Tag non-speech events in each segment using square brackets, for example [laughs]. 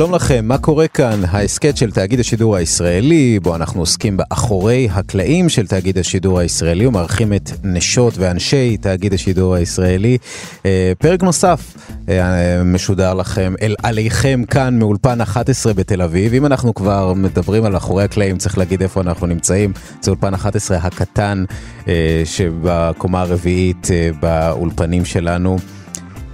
שלום לכם, מה קורה כאן? ההסכת של תאגיד השידור הישראלי, בו אנחנו עוסקים באחורי הקלעים של תאגיד השידור הישראלי ומארחים את נשות ואנשי תאגיד השידור הישראלי. אה, פרק נוסף אה, משודר לכם, אל עליכם כאן מאולפן 11 בתל אביב. אם אנחנו כבר מדברים על אחורי הקלעים, צריך להגיד איפה אנחנו נמצאים. זה אולפן 11 הקטן אה, שבקומה הרביעית באולפנים שלנו.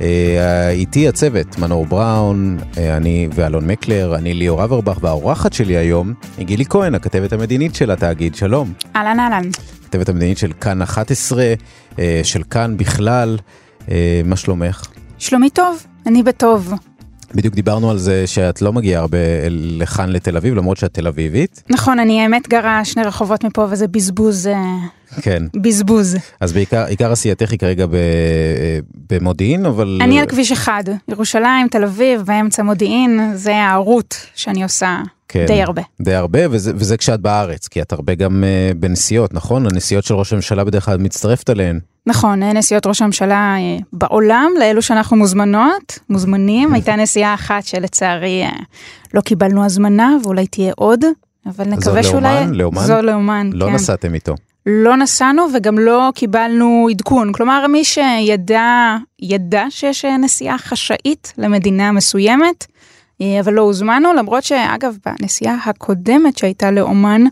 אה, איתי הצוות, מנור בראון, אה, אני ואלון מקלר, אני ליאור אברבך, והאורחת שלי היום היא גילי כהן, הכתבת המדינית של התאגיד, שלום. אהלן אהלן. הכתבת המדינית של כאן 11, אה, של כאן בכלל, מה שלומך? שלומי טוב, אני בטוב. בדיוק דיברנו על זה שאת לא מגיעה הרבה לכאן לתל אביב, למרות שאת תל אביבית. נכון, אני האמת גרה שני רחובות מפה וזה בזבוז. אה, כן. בזבוז. אז בעיקר, עיקר עשייתך היא כרגע ב, במודיעין, אבל... אני על כביש אחד, ירושלים, תל אביב, באמצע מודיעין, זה הערוט שאני עושה כן, די הרבה. די הרבה, וזה, וזה כשאת בארץ, כי את הרבה גם uh, בנסיעות, נכון? הנסיעות של ראש הממשלה בדרך כלל מצטרפת אליהן. נכון, נסיעות ראש הממשלה אה, בעולם, לאלו שאנחנו מוזמנות, מוזמנים. הייתה נסיעה אחת שלצערי אה, לא קיבלנו הזמנה, ואולי תהיה עוד, אבל נקווה שאולי... זו לאומן? זו לאומן, לא כן. לא נסעתם איתו. לא נסענו וגם לא קיבלנו עדכון. כלומר, מי שידע, ידע שיש נסיעה חשאית למדינה מסוימת, אה, אבל לא הוזמנו, למרות שאגב, בנסיעה הקודמת שהייתה לאומן, אה,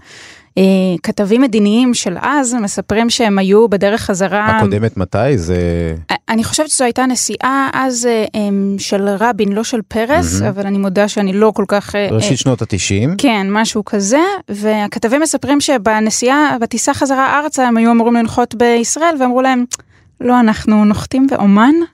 כתבים מדיניים של אז מספרים שהם היו בדרך חזרה. הקודמת מתי? זה... אה, אני חושבת שזו הייתה נסיעה אז של רבין, לא של פרס, mm-hmm. אבל אני מודה שאני לא כל כך... ראשית שנות התשעים. כן, משהו כזה, והכתבים מספרים שבנסיעה, בטיסה חזרה ארצה, הם היו אמורים לנחות בישראל, ואמרו להם, לא, אנחנו נוחתים באומן, אמ,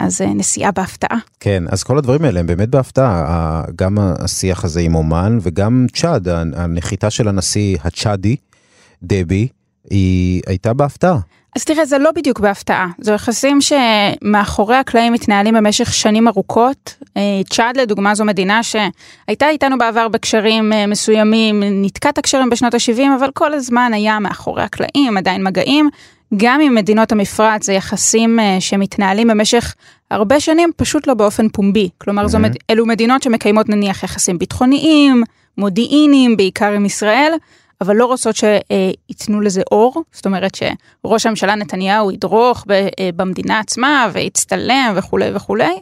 אז אה, נסיעה בהפתעה. כן, אז כל הדברים האלה הם באמת בהפתעה, גם השיח הזה עם אומן וגם צ'אד, הנחיתה של הנשיא הצ'אדי, דבי, היא הייתה בהפתעה. אז תראה, זה לא בדיוק בהפתעה, זה יחסים שמאחורי הקלעים מתנהלים במשך שנים ארוכות. אה, צ'אד לדוגמה זו מדינה שהייתה איתנו בעבר בקשרים אה, מסוימים, ניתקה את הקשרים בשנות ה-70, אבל כל הזמן היה מאחורי הקלעים, עדיין מגעים. גם עם מדינות המפרץ זה יחסים uh, שמתנהלים במשך הרבה שנים, פשוט לא באופן פומבי. כלומר, mm-hmm. זו, אלו מדינות שמקיימות נניח יחסים ביטחוניים, מודיעיניים, בעיקר עם ישראל, אבל לא רוצות שייתנו לזה אור. זאת אומרת שראש הממשלה נתניהו ידרוך אה, במדינה עצמה ויצטלם וכולי וכולי.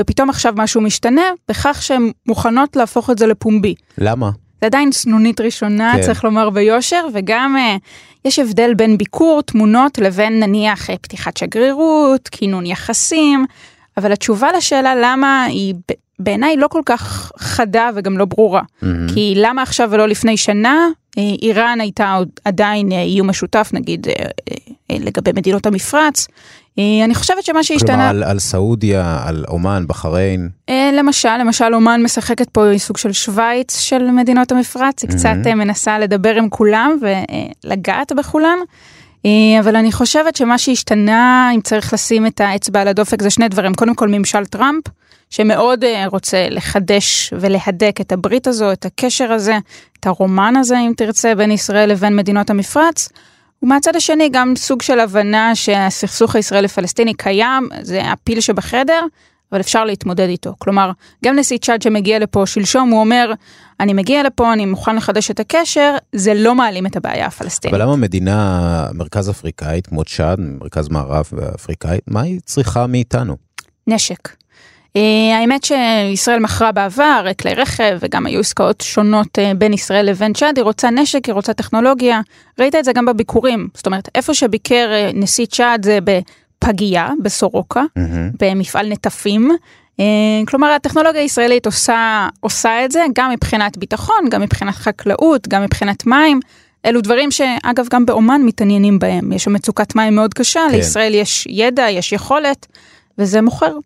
ופתאום עכשיו משהו משתנה בכך שהן מוכנות להפוך את זה לפומבי. למה? זה עדיין סנונית ראשונה, כן. צריך לומר ביושר, וגם uh, יש הבדל בין ביקור תמונות לבין נניח uh, פתיחת שגרירות, כינון יחסים, אבל התשובה לשאלה למה היא בעיניי לא כל כך חדה וגם לא ברורה. Mm-hmm. כי למה עכשיו ולא לפני שנה, אה, איראן הייתה עוד עדיין איום משותף, נגיד לגבי מדינות המפרץ, אה, אני חושבת שמה שהשתנה... כלומר על, על סעודיה, על אומן, בחריין. אה, למשל, למשל אומן משחקת פה סוג של שווייץ של מדינות המפרץ, היא mm-hmm. קצת אה, מנסה לדבר עם כולם ולגעת בכולם. אבל אני חושבת שמה שהשתנה, אם צריך לשים את האצבע על הדופק, זה שני דברים. קודם כל ממשל טראמפ, שמאוד רוצה לחדש ולהדק את הברית הזו, את הקשר הזה, את הרומן הזה, אם תרצה, בין ישראל לבין מדינות המפרץ. ומהצד השני גם סוג של הבנה שהסכסוך הישראלי-פלסטיני קיים, זה הפיל שבחדר, אבל אפשר להתמודד איתו. כלומר, גם נשיא צ'אד שמגיע לפה שלשום, הוא אומר, אני מגיע לפה, אני מוכן לחדש את הקשר, זה לא מעלים את הבעיה הפלסטינית. אבל למה מדינה מרכז אפריקאית כמו צ'אד, מרכז מערב אפריקאית, מה היא צריכה מאיתנו? נשק. אה, האמת שישראל מכרה בעבר כלי רכב וגם היו עסקאות שונות אה, בין ישראל לבין צ'אד, היא רוצה נשק, היא רוצה טכנולוגיה, ראית את זה גם בביקורים, זאת אומרת איפה שביקר אה, נשיא צ'אד זה בפגייה, בסורוקה, mm-hmm. במפעל נטפים. כלומר הטכנולוגיה הישראלית עושה, עושה את זה גם מבחינת ביטחון, גם מבחינת חקלאות, גם מבחינת מים. אלו דברים שאגב גם באומן מתעניינים בהם, יש שם מצוקת מים מאוד קשה, כן. לישראל יש ידע, יש יכולת, וזה מוכר.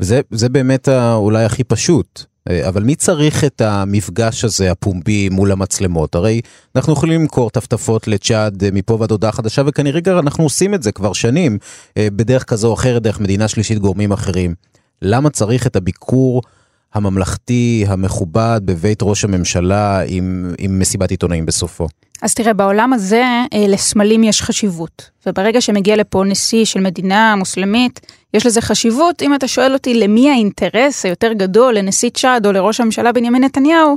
וזה זה באמת אולי הכי פשוט. אה, אבל מי צריך את המפגש הזה הפומבי מול המצלמות? הרי אנחנו יכולים למכור טפטפות לצ'אד אה, מפה ועד הודעה חדשה, וכנראה אנחנו עושים את זה כבר שנים, אה, בדרך כזו או אחרת, דרך מדינה שלישית, גורמים אחרים. למה צריך את הביקור הממלכתי, המכובד, בבית ראש הממשלה עם, עם מסיבת עיתונאים בסופו? אז תראה, בעולם הזה אה, לסמלים יש חשיבות, וברגע שמגיע לפה נשיא של מדינה מוסלמית, יש לזה חשיבות. אם אתה שואל אותי למי האינטרס היותר גדול, לנשיא צ'אד או לראש הממשלה בנימין נתניהו,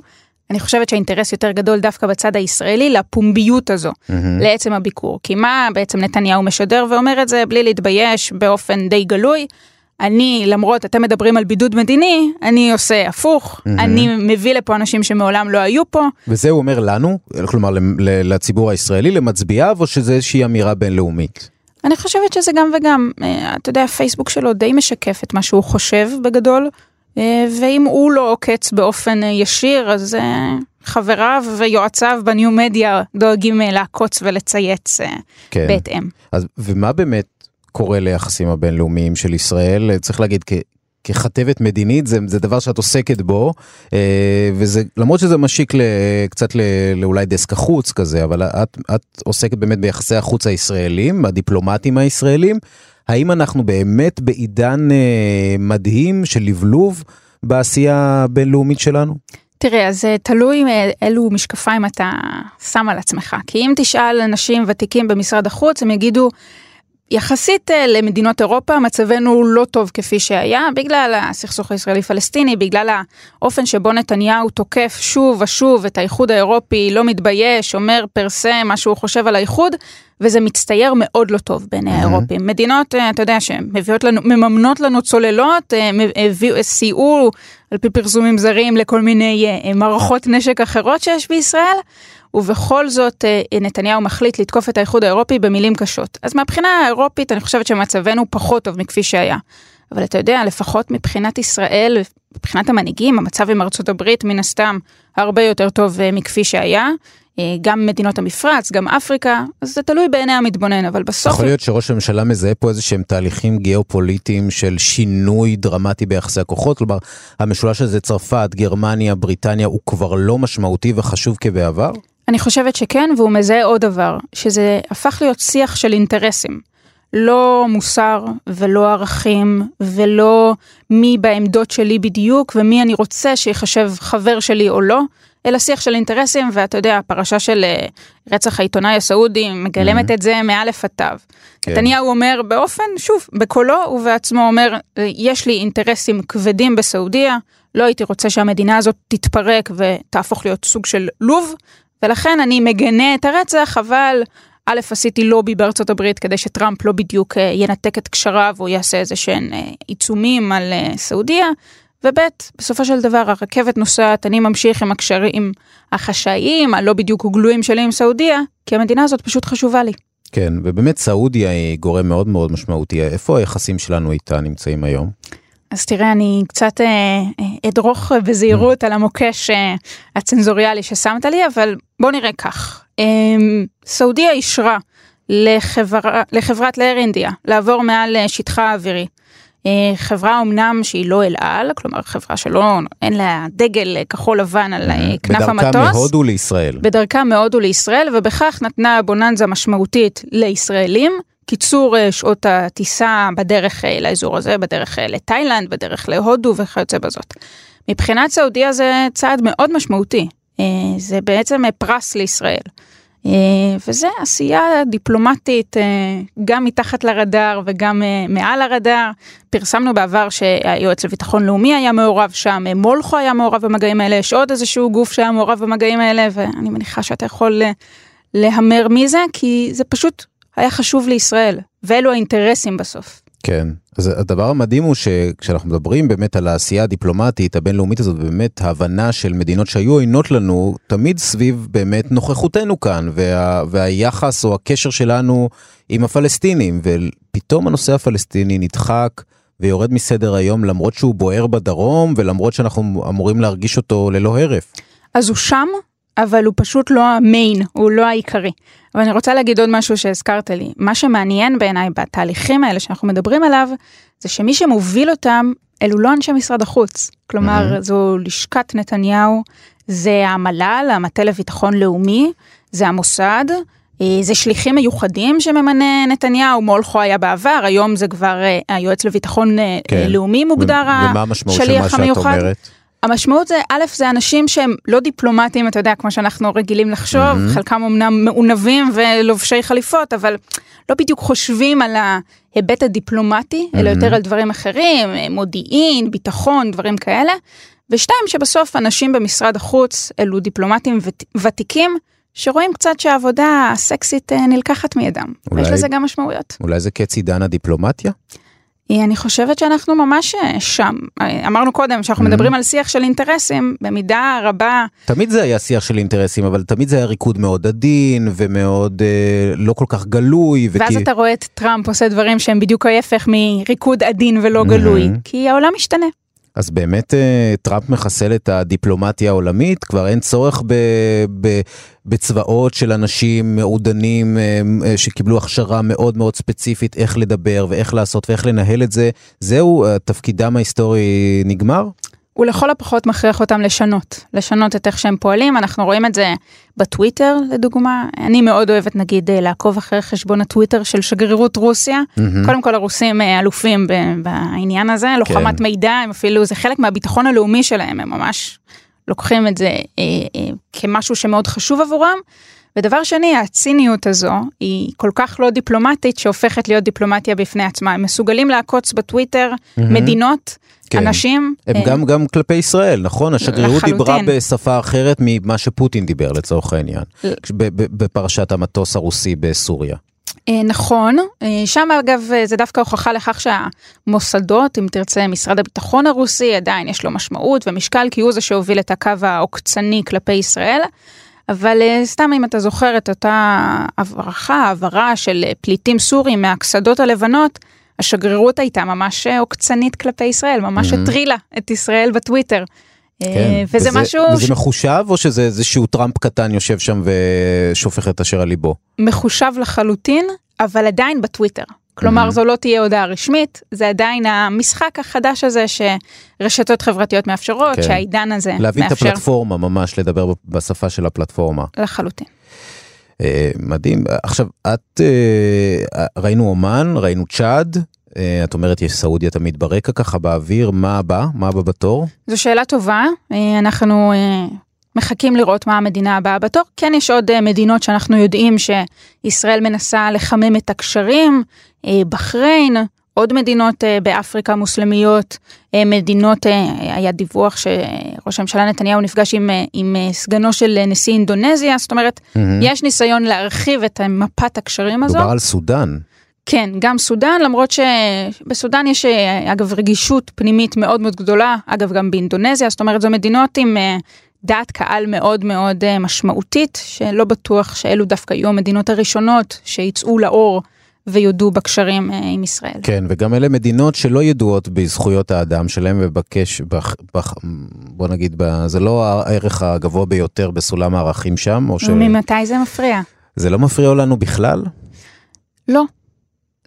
אני חושבת שהאינטרס יותר גדול דווקא בצד הישראלי לפומביות הזו, mm-hmm. לעצם הביקור. כי מה בעצם נתניהו משדר ואומר את זה בלי להתבייש באופן די גלוי? אני, למרות, אתם מדברים על בידוד מדיני, אני עושה הפוך, mm-hmm. אני מביא לפה אנשים שמעולם לא היו פה. וזה הוא אומר לנו, כלומר לציבור הישראלי, למצביעיו, או שזה איזושהי אמירה בינלאומית? אני חושבת שזה גם וגם, אה, אתה יודע, הפייסבוק שלו די משקף את מה שהוא חושב בגדול, אה, ואם הוא לא עוקץ באופן אה, ישיר, אז חבריו ויועציו בניו מדיה דואגים לעקוץ ולצייץ כן. בהתאם. אז ומה באמת קורה ליחסים הבינלאומיים של ישראל? צריך להגיד, ככתבת מדינית זה, זה דבר שאת עוסקת בו אה, וזה למרות שזה משיק ל, קצת ל, לאולי דסק החוץ כזה אבל את, את עוסקת באמת ביחסי החוץ הישראלים הדיפלומטים הישראלים האם אנחנו באמת בעידן אה, מדהים של לבלוב בעשייה הבינלאומית שלנו? תראה, אז תלוי אילו משקפיים אתה שם על עצמך. כי אם תשאל אנשים ותיקים במשרד החוץ, הם יגידו, יחסית אה, למדינות אירופה מצבנו לא טוב כפי שהיה בגלל הסכסוך הישראלי פלסטיני בגלל האופן שבו נתניהו תוקף שוב ושוב את האיחוד האירופי לא מתבייש אומר פרסם מה שהוא חושב על האיחוד וזה מצטייר מאוד לא טוב בעיני האירופים מדינות אה, אתה יודע שמביאות לנו מממנות לנו צוללות אה, סייעו על פי פרסומים זרים לכל מיני מערכות נשק אחרות שיש בישראל. ובכל זאת אה, נתניהו מחליט לתקוף את האיחוד האירופי במילים קשות. אז מהבחינה האירופית אני חושבת שמצבנו פחות טוב מכפי שהיה. אבל אתה יודע, לפחות מבחינת ישראל, מבחינת המנהיגים, המצב עם ארצות הברית מן הסתם הרבה יותר טוב אה, מכפי שהיה. אה, גם מדינות המפרץ, גם אפריקה, אז זה תלוי בעיני המתבונן, אבל בסוף... יכול להיות שראש הממשלה מזהה פה איזה שהם תהליכים גיאופוליטיים של שינוי דרמטי ביחסי הכוחות, כלומר, המשולש הזה צרפת, גרמניה, בריטניה, הוא כבר לא משמעותי וחשוב כבעבר? אני חושבת שכן, והוא מזהה עוד דבר, שזה הפך להיות שיח של אינטרסים. לא מוסר ולא ערכים ולא מי בעמדות שלי בדיוק ומי אני רוצה שיחשב חבר שלי או לא, אלא שיח של אינטרסים ואתה יודע הפרשה של אה, רצח העיתונאי הסעודי מגלמת mm-hmm. את זה מאלף עד תו. כן. נתניהו אומר באופן שוב בקולו ובעצמו אומר יש לי אינטרסים כבדים בסעודיה לא הייתי רוצה שהמדינה הזאת תתפרק ותהפוך להיות סוג של לוב ולכן אני מגנה את הרצח, אבל א', עשיתי לובי בארצות הברית כדי שטראמפ לא בדיוק אה, ינתק את קשריו או יעשה איזה שהם אה, עיצומים על אה, סעודיה, וב', בסופו של דבר הרכבת נוסעת, אני ממשיך עם הקשרים החשאיים, הלא בדיוק גלויים שלי עם סעודיה, כי המדינה הזאת פשוט חשובה לי. כן, ובאמת סעודיה היא גורם מאוד מאוד משמעותי. איפה היחסים שלנו איתה נמצאים היום? אז תראה, אני קצת אה, אה, אדרוך בזהירות על המוקש אה, הצנזוריאלי ששמת לי, אבל בוא נראה כך. אה, סעודיה אישרה לחבר, לחברת לאר אינדיה לעבור מעל אה, שטחה האווירי. אה, חברה אמנם שהיא לא אל על, כלומר חברה שלא, אין לה דגל אה, כחול לבן על כנף המטוס. בדרכה מהודו לישראל. בדרכה מהודו לישראל, ובכך נתנה בוננזה משמעותית לישראלים. קיצור שעות הטיסה בדרך לאזור הזה, בדרך לתאילנד, בדרך להודו וכיוצא בזאת. מבחינת סעודיה זה צעד מאוד משמעותי, זה בעצם פרס לישראל. וזה עשייה דיפלומטית גם מתחת לרדאר וגם מעל הרדאר. פרסמנו בעבר שהיועץ לביטחון לאומי היה מעורב שם, מולכו היה מעורב במגעים האלה, יש עוד איזשהו גוף שהיה מעורב במגעים האלה, ואני מניחה שאתה יכול להמר מי זה, כי זה פשוט היה חשוב לישראל, ואלו האינטרסים בסוף. כן, אז הדבר המדהים הוא שכשאנחנו מדברים באמת על העשייה הדיפלומטית הבינלאומית הזאת, באמת ההבנה של מדינות שהיו עוינות לנו, תמיד סביב באמת נוכחותנו כאן, וה, והיחס או הקשר שלנו עם הפלסטינים, ופתאום הנושא הפלסטיני נדחק. ויורד מסדר היום למרות שהוא בוער בדרום ולמרות שאנחנו אמורים להרגיש אותו ללא הרף. אז הוא שם אבל הוא פשוט לא המיין, הוא לא העיקרי. אבל אני רוצה להגיד עוד משהו שהזכרת לי. מה שמעניין בעיניי בתהליכים האלה שאנחנו מדברים עליו, זה שמי שמוביל אותם אלו לא אנשי משרד החוץ. כלומר, Mhm. זו לשכת נתניהו, זה המל"ל, המטה לביטחון לאומי, זה המוסד, אה, זה שליחים מיוחדים שממנה נתניהו, מולכו היה בעבר, היום זה כבר אה, היועץ לביטחון אה, כן. לאומי מוגדר ו- ומה המשמעות של מה השליח שאת המיוחד. אומרת? המשמעות זה, א', זה אנשים שהם לא דיפלומטים, אתה יודע, כמו שאנחנו רגילים לחשוב, מהמם. חלקם אמנם מעונבים ולובשי חליפות, אבל לא בדיוק חושבים על ההיבט הדיפלומטי, אלא מהמם. יותר על דברים אחרים, מודיעין, ביטחון, דברים כאלה. ושתיים, שבסוף אנשים במשרד החוץ אלו דיפלומטים ות- ותיקים, שרואים קצת שהעבודה הסקסית אה, נלקחת מידם. אולי- ויש לזה גם משמעויות. אולי זה קץ עידן הדיפלומטיה? אה, אני חושבת שאנחנו ממש אה, שם. אה, אמרנו קודם שאנחנו Mhm. מדברים על שיח של אינטרסים, במידה רבה תמיד זה היה שיח של אינטרסים, אבל תמיד זה היה ריקוד מאוד עדין ומאוד אה, לא כל כך גלוי. ואז וכי- אתה רואה את טראמפ עושה דברים שהם בדיוק ההפך מריקוד עדין ולא גלוי, מהמם. כי העולם משתנה. אז באמת אה, טראמפ מחסל את הדיפלומטיה העולמית, כבר אין צורך ב, ב, בצבאות של אנשים מעודנים אה, אה, שקיבלו הכשרה מאוד מאוד ספציפית איך לדבר ואיך לעשות ואיך לנהל את זה. זהו, תפקידם ההיסטורי נגמר? הוא לכל הפחות מכריח אותם לשנות, לשנות את איך שהם פועלים, אנחנו רואים את זה בטוויטר לדוגמה, אני מאוד אוהבת נגיד אה, לעקוב אחרי חשבון הטוויטר של שגרירות רוסיה, מהמם. קודם כל הרוסים אה, אלופים בעניין הזה, לוחמת מידע, הם אפילו, זה חלק מהביטחון הלאומי שלהם, הם ממש לוקחים את זה אה, אה, כמשהו שמאוד חשוב עבורם. ודבר שני, הציניות הזו היא כל כך לא דיפלומטית שהופכת להיות דיפלומטיה בפני עצמה. הם מסוגלים לעקוץ בטוויטר מהמם. מדינות, כן. אנשים. הם אה, גם, גם כלפי ישראל, נכון? השגרירות לחלוטין. דיברה בשפה אחרת ממה שפוטין דיבר לצורך העניין, בפרשת המטוס הרוסי בסוריה. אה, נכון, אה, שם אגב זה דווקא הוכחה לכך שהמוסדות, אם תרצה משרד הביטחון הרוסי, עדיין יש לו משמעות ומשקל, כי הוא זה שהוביל את הקו העוקצני כלפי ישראל. אבל אה, סתם אם אתה זוכר את אותה הברחה, העברה של אה, פליטים סורים מהקסדות הלבנות, השגרירות הייתה ממש אה, עוקצנית כלפי ישראל, ממש. הטרילה את ישראל בטוויטר. כן. וזה וזה, משהו וזה ש- מחושב או שזה איזשהו טראמפ קטן יושב שם ושופך את אשר על ליבו? מחושב לחלוטין, אבל עדיין בטוויטר. כלומר, Mhm. זו לא תהיה הודעה רשמית, זה עדיין המשחק החדש הזה שרשתות חברתיות מאפשרות, כן. שהעידן הזה להבין את מאפשר הפלטפורמה ממש, לדבר בשפה של הפלטפורמה. לחלוטין. אה, מדהים. עכשיו, את, אה, ראינו אומן, ראינו צ'אד, אה, את אומרת יש סעודיה תמיד ברקע ככה באוויר, מה הבא? מה הבא בתור? זו שאלה טובה, אה, אנחנו אה, מחכים לראות מה המדינה הבאה בתור. כן, יש עוד אה, מדינות שאנחנו יודעים שישראל מנסה לחמם את הקשרים, אה, בחריין, עוד מדינות אה, באפריקה מוסלמיות, מדינות, היה דיווח שראש הממשלה נתניהו נפגש עם, עם סגנו של נשיא אינדונזיה, זאת אומרת, יש ניסיון להרחיב את מפת הקשרים הזו. מדובר על סודאן. כן, גם סודאן, למרות שבסודאן יש אגב רגישות פנימית מאוד מאוד גדולה, אגב גם באינדונזיה, זאת אומרת זו מדינות עם דעת קהל מאוד מאוד אה, משמעותית, שלא בטוח שאלו דווקא יהיו המדינות הראשונות שיצאו לאור ויודו בקשרים אה, עם ישראל. כן, וגם אלה מדינות שלא ידועות בזכויות האדם שלהם ובקש, בח, בח, בוא נגיד, ב, זה לא הערך הגבוה ביותר בסולם הערכים שם, או שזה ממתי זה מפריע? לא מפריע לנו בכלל? לא.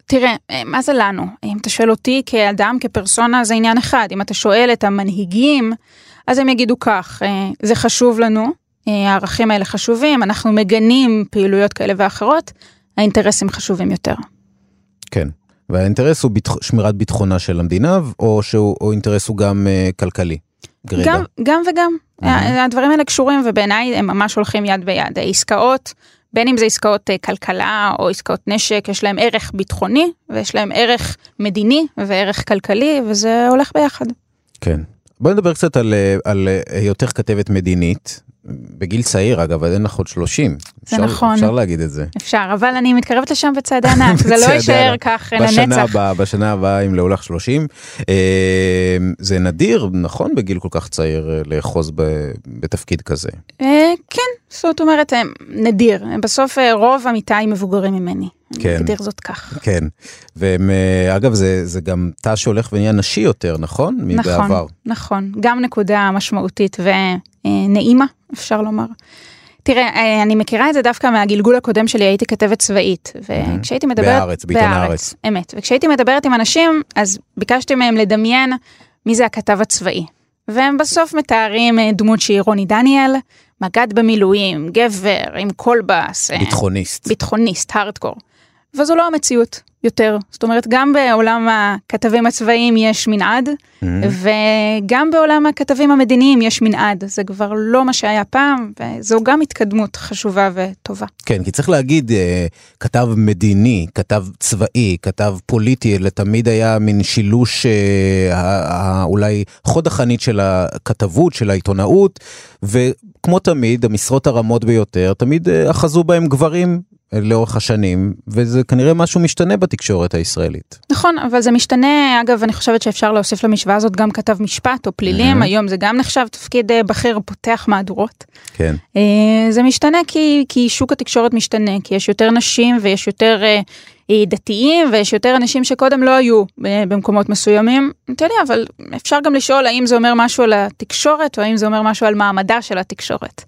תראה, אה, מה זה לנו? אם אתה שואל אותי כאדם, כפרסונה, זה עניין אחד. אם אתה שואל את המנהיגים, אז הם יגידו כך, אה, זה חשוב לנו, אה, הערכים האלה חשובים, אנחנו מגנים פעילויות כאלה ואחרות, האינטרסים חשובים יותר. כן. והאינטרס הוא ביטח, שמירת ביטחונה של המדינה, או שהוא אינטרס הוא גם uh, כלכלי? גם, גם וגם. אה, הדברים האלה קשורים ובעיניי הם ממש הולכים יד ביד. עסקאות, בין אם זה עסקאות אה, כלכלה או עסקאות נשק, יש להם ערך ביטחוני ויש להם ערך מדיני וערך כלכלי וזה הולך ביחד. כן. בואי נדבר קצת על, אה, על אה, היותך כתבת מדינית, בגיל צעיר אגב, אין לך עוד 30. זה אפשר, נכון. אפשר להגיד את זה. אפשר, אבל אני מתקרבת לשם בצעדי ענק, [laughs] זה לא יישאר. כך בשנה לנצח. הבאה, בשנה הבאה אם לעולך 30. אה, זה נדיר, נכון, בגיל כל כך צעיר אה, לאחוז ב, בתפקיד כזה. אה, כן, זאת אומרת, אה, נדיר. בסוף אה, רוב עמיתיי מבוגרים ממני. כן. אני אגדיר זאת כך. כן. ואגב, זה, זה גם תא שהולך ונהיה נשי יותר, נכון? מבעבר. נכון, נכון. גם נקודה משמעותית ונעימה, אפשר לומר. תראה, אה, אני מכירה את זה דווקא מהגלגול הקודם שלי, הייתי כתבת צבאית, וכשהייתי מדברת... בהארץ, בעיתון הארץ. אמת. וכשהייתי מדברת עם אנשים, אז ביקשתי מהם לדמיין מי זה הכתב הצבאי. והם בסוף מתארים אה, דמות שהיא רוני דניאל, מג"ד במילואים, גבר, עם קולבאס. אה, ביטחוניסט. ביטחוניסט, הארדקור. וזו לא המציאות יותר. זאת אומרת, גם בעולם הכתבים הצבאיים יש מנעד, Mm-hmm. וגם בעולם הכתבים המדיניים יש מנעד. זה כבר לא מה שהיה פעם, וזו גם התקדמות חשובה וטובה. כן, כי צריך להגיד, אה, כתב מדיני, כתב צבאי, כתב פוליטי, אלה תמיד היה מין שילוש אה, אולי חוד החנית של הכתבות, של העיתונאות, וכמו תמיד, המשרות הרמות ביותר, תמיד אה, אחזו בהם גברים לאורך השנים, וזה כנראה משהו משתנה בתקשורת הישראלית. נכון, אבל זה משתנה, אגב, אני חושבת שאפשר להוסיף למשוואה הזאת גם כתב משפט או פלילים, Mhm. היום זה גם נחשב תפקיד אה, בכיר פותח מהדורות. כן. אה, זה משתנה כי, כי שוק התקשורת משתנה, כי יש יותר נשים ויש יותר אה, דתיים ויש יותר אנשים שקודם לא היו במקומות מסוימים. אתה יודע, אבל אפשר גם לשאול האם זה אומר משהו על התקשורת או האם זה אומר משהו על מעמדה של התקשורת.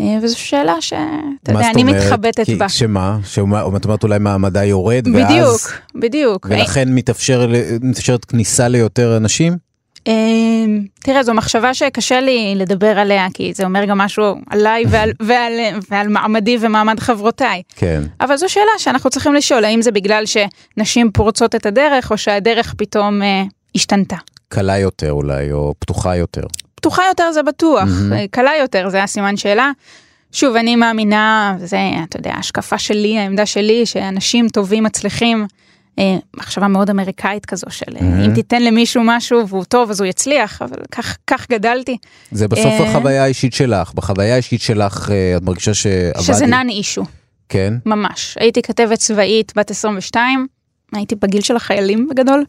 אה, וזו שאלה שאתה יודע, אני? מתחבטת בה. שמה? שמה? את אומרת אולי מעמדה יורד, ואז... בדיוק, בדיוק. ולכן מתאפשר, מתאפשרת כניסה ליותר אנשים? אמ, תראה, זו מחשבה שקשה לי לדבר עליה, כי זה אומר גם משהו עליי [laughs] ועל, ועל, ועל מעמדי ומעמד חברותיי. כן. אבל זו שאלה שאנחנו צריכים לשאול, האם זה בגלל שנשים פורצות את הדרך, או שהדרך פתאום אה, השתנתה. קלה יותר אולי, או פתוחה יותר. פתוחה יותר זה בטוח. אה, קלה יותר זה הסימן שאלה. שוב, אני מאמינה, וזה, אתה יודע, ההשקפה שלי, העמדה שלי, שאנשים טובים מצליחים, אה, מחשבה מאוד אמריקאית כזו של מהמם. אם תיתן למישהו משהו והוא טוב אז הוא יצליח, אבל כך, כך גדלתי. זה בסוף אה. החוויה האישית שלך, בחוויה האישית שלך אה, את מרגישה שעבדת... שזה נאן אישו, כן, ממש. הייתי כתבת צבאית בת 22, הייתי בגיל של החיילים בגדול,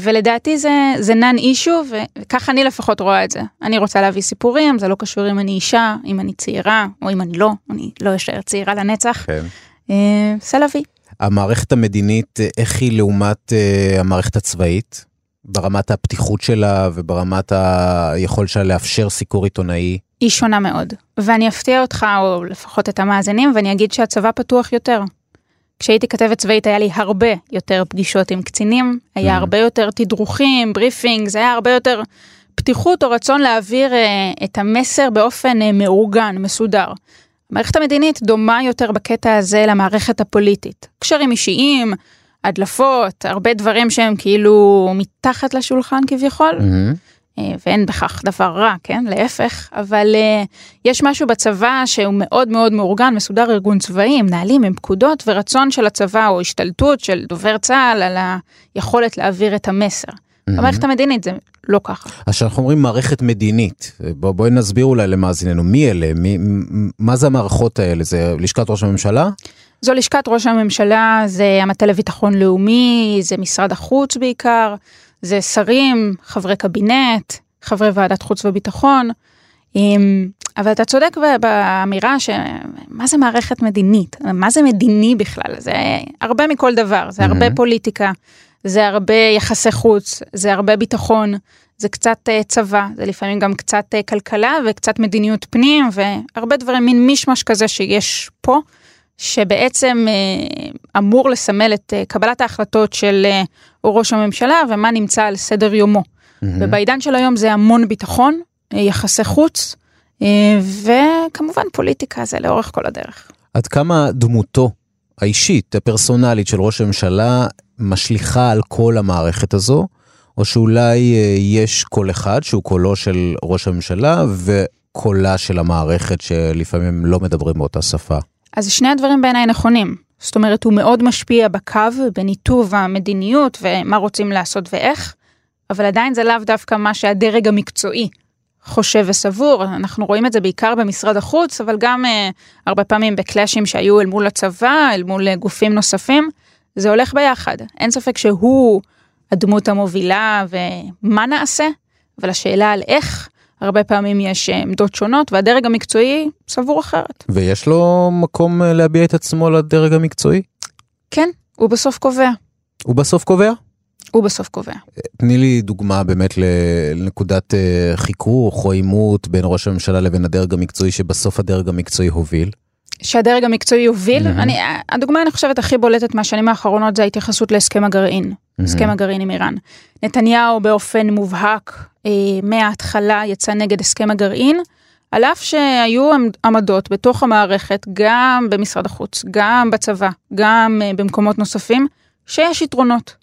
ולדעתי זה, זה נאן אישו, וככה אני לפחות רואה את זה. אני רוצה להביא סיפורים, זה לא קשור אם אני אישה, אם אני צעירה, או אם אני לא, אני לא אשאר צעירה לנצח. כן. אה, סלווי. המערכת המדינית, אה, איך היא לעומת אה, המערכת הצבאית? ברמת הפתיחות שלה וברמת היכולת שלה לאפשר סיקור עיתונאי? היא שונה מאוד. ואני אפתיע אותך, או לפחות את המאזינים, ואני אגיד שהצבא פתוח יותר. כשהייתי כתבת צבאית היה לי הרבה יותר פגישות עם קצינים, היה Mhm. הרבה יותר תדרוכים, briefing, זה היה הרבה יותר פתיחות או רצון להעביר אה, את המסר באופן אה, מאורגן, מסודר. המערכת המדינית דומה יותר בקטע הזה למערכת הפוליטית. קשרים אישיים, הדלפות, הרבה דברים שהם כאילו מתחת לשולחן כביכול, מהמם. אה, ואין בכך דבר רע, כן? להפך, אבל אה, יש משהו בצבא שהוא מאוד מאוד מאורגן, מסודר ארגון צבאי, עם נהלים, עם פקודות, ורצון של הצבא או השתלטות של דובר צה"ל על היכולת להעביר את המסר. במערכת המדינית זה לא ככה. אז כשאנחנו אומרים מערכת מדינית, בוא, בואי נסביר אולי למאזיננו, מי אלה? מי, מה זה המערכות האלה? זה לשכת ראש הממשלה? זו לשכת ראש הממשלה, זה המטה לביטחון לאומי, זה משרד החוץ בעיקר, זה שרים, חברי קבינט, חברי ועדת חוץ וביטחון. אמ, אבל אתה צודק באמירה שמה זה מערכת מדינית? מה זה מדיני בכלל? זה הרבה מכל דבר, זה הרבה מהמם. פוליטיקה, זה הרבה יחסי חוץ, זה הרבה ביטחון, זה קצת אה, צבא, זה לפעמים גם קצת אה, כלכלה וקצת מדיניות פנים והרבה דברים, מין מישמש כזה שיש פה. שבעצם אה, אמור לסמל את אה, קבלת ההחלטות של אה, ראש הממשלה ומה נמצא על סדר יומו. ובעידן של היום זה המון ביטחון, יחסי חוץ, וכמובן פוליטיקה זה לאורך כל הדרך. עד כמה דמותו האישית, הפרסונלית של ראש הממשלה, משליכה על כל המערכת הזו, או שאולי יש קול אחד שהוא קולו של ראש הממשלה וקולה של המערכת שלפעמים לא מדברים באותה שפה. אז שני הדברים בעיניי נכונים. זאת אומרת, הוא מאוד משפיע בקו, בניתוב המדיניות ומה רוצים לעשות ואיך, אבל עדיין זה לאו דווקא מה שהדרג המקצועי חושב וסבור. אנחנו רואים את זה בעיקר במשרד החוץ, אבל גם אה, הרבה פעמים בקלאשים שהיו אל מול הצבא, אל מול אה, גופים נוספים, זה הולך ביחד. אין ספק שהוא הדמות המובילה ומה נעשה, אבל השאלה על איך, הרבה פעמים יש אה, עמדות שונות, והדרג המקצועי סבור אחרת. ויש לו מקום אה, להביע את עצמו לדרג המקצועי? כן, הוא בסוף קובע. הוא בסוף קובע? הוא בסוף קובע. תני לי דוגמה באמת לנקודת אה, חיכוך או עימות בין ראש הממשלה לבין הדרג המקצועי שבסוף הדרג המקצועי הוביל. שהדרג המקצועי יוביל. Mm-hmm. אני, הדוגמה אני חושבת הכי בולטת מהשנים האחרונות זה ההתייחסות להסכם הגרעין, mm-hmm. הסכם הגרעין עם איראן. נתניהו באופן מובהק אה, מההתחלה יצא נגד הסכם הגרעין, על אף שהיו עמדות בתוך המערכת, גם במשרד החוץ, גם בצבא, גם אה, במקומות נוספים, שיש יתרונות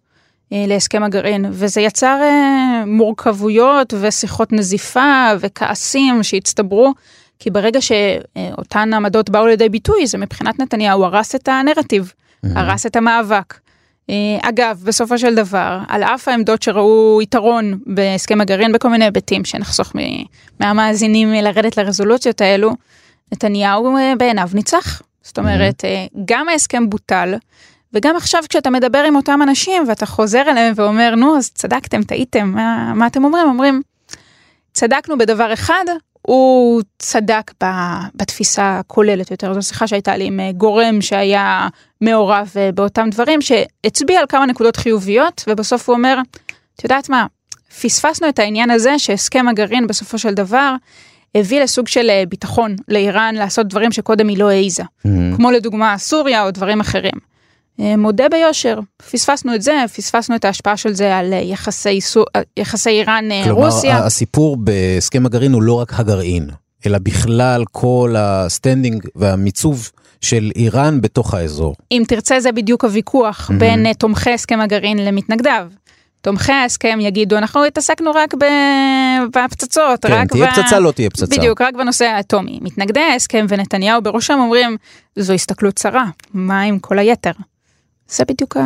אה, להסכם הגרעין, וזה יצר אה, מורכבויות ושיחות נזיפה וכעסים שהצטברו. כי ברגע שאותן עמדות באו לידי ביטוי, זה מבחינת נתניהו הרס את הנרטיב, mm-hmm. הרס את המאבק. אה, אגב, בסופו של דבר, על אף העמדות שראו יתרון בהסכם הגרעין בכל מיני היבטים שנחסוך מהמאזינים לרדת לרזולוציות האלו, נתניהו אה, בעיניו ניצח. זאת אומרת, mm-hmm. גם ההסכם בוטל, וגם עכשיו כשאתה מדבר עם אותם אנשים ואתה חוזר אליהם ואומר, נו, אז צדקתם, טעיתם, מה, מה אתם אומרים? אומרים, צדקנו בדבר אחד, הוא צדק בתפיסה הכוללת יותר. זו שיחה שהייתה לי עם אה, גורם שהיה מעורב אה, באותם דברים, שהצביע על כמה נקודות חיוביות, ובסוף הוא אומר, את יודעת מה, פספסנו את העניין הזה שהסכם הגרעין בסופו של דבר הביא לסוג של אה, ביטחון לאיראן לעשות דברים שקודם היא לא העיזה, mm-hmm. כמו לדוגמה סוריה או דברים אחרים. אה, מודה ביושר, פספסנו את זה, פספסנו את ההשפעה של זה על אה, יחסי, אה, יחסי איראן-רוסיה. כלומר, הסיפור בהסכם הגרעין הוא לא רק הגרעין, אלא בכלל כל ה standing והמיצוב של איראן בתוך האזור. אם תרצה זה בדיוק הוויכוח mm-hmm. בין תומכי הסכם הגרעין למתנגדיו. תומכי ההסכם יגידו אנחנו התעסקנו רק בפצצות, כן, רק תהיה ב... פצצה לא תהיה פצצה. בדיוק, רק בנושא האטומי. מתנגדי ההסכם ונתניהו בראשם אומרים זו הסתכלות צרה, מה עם כל היתר? זה בדיוק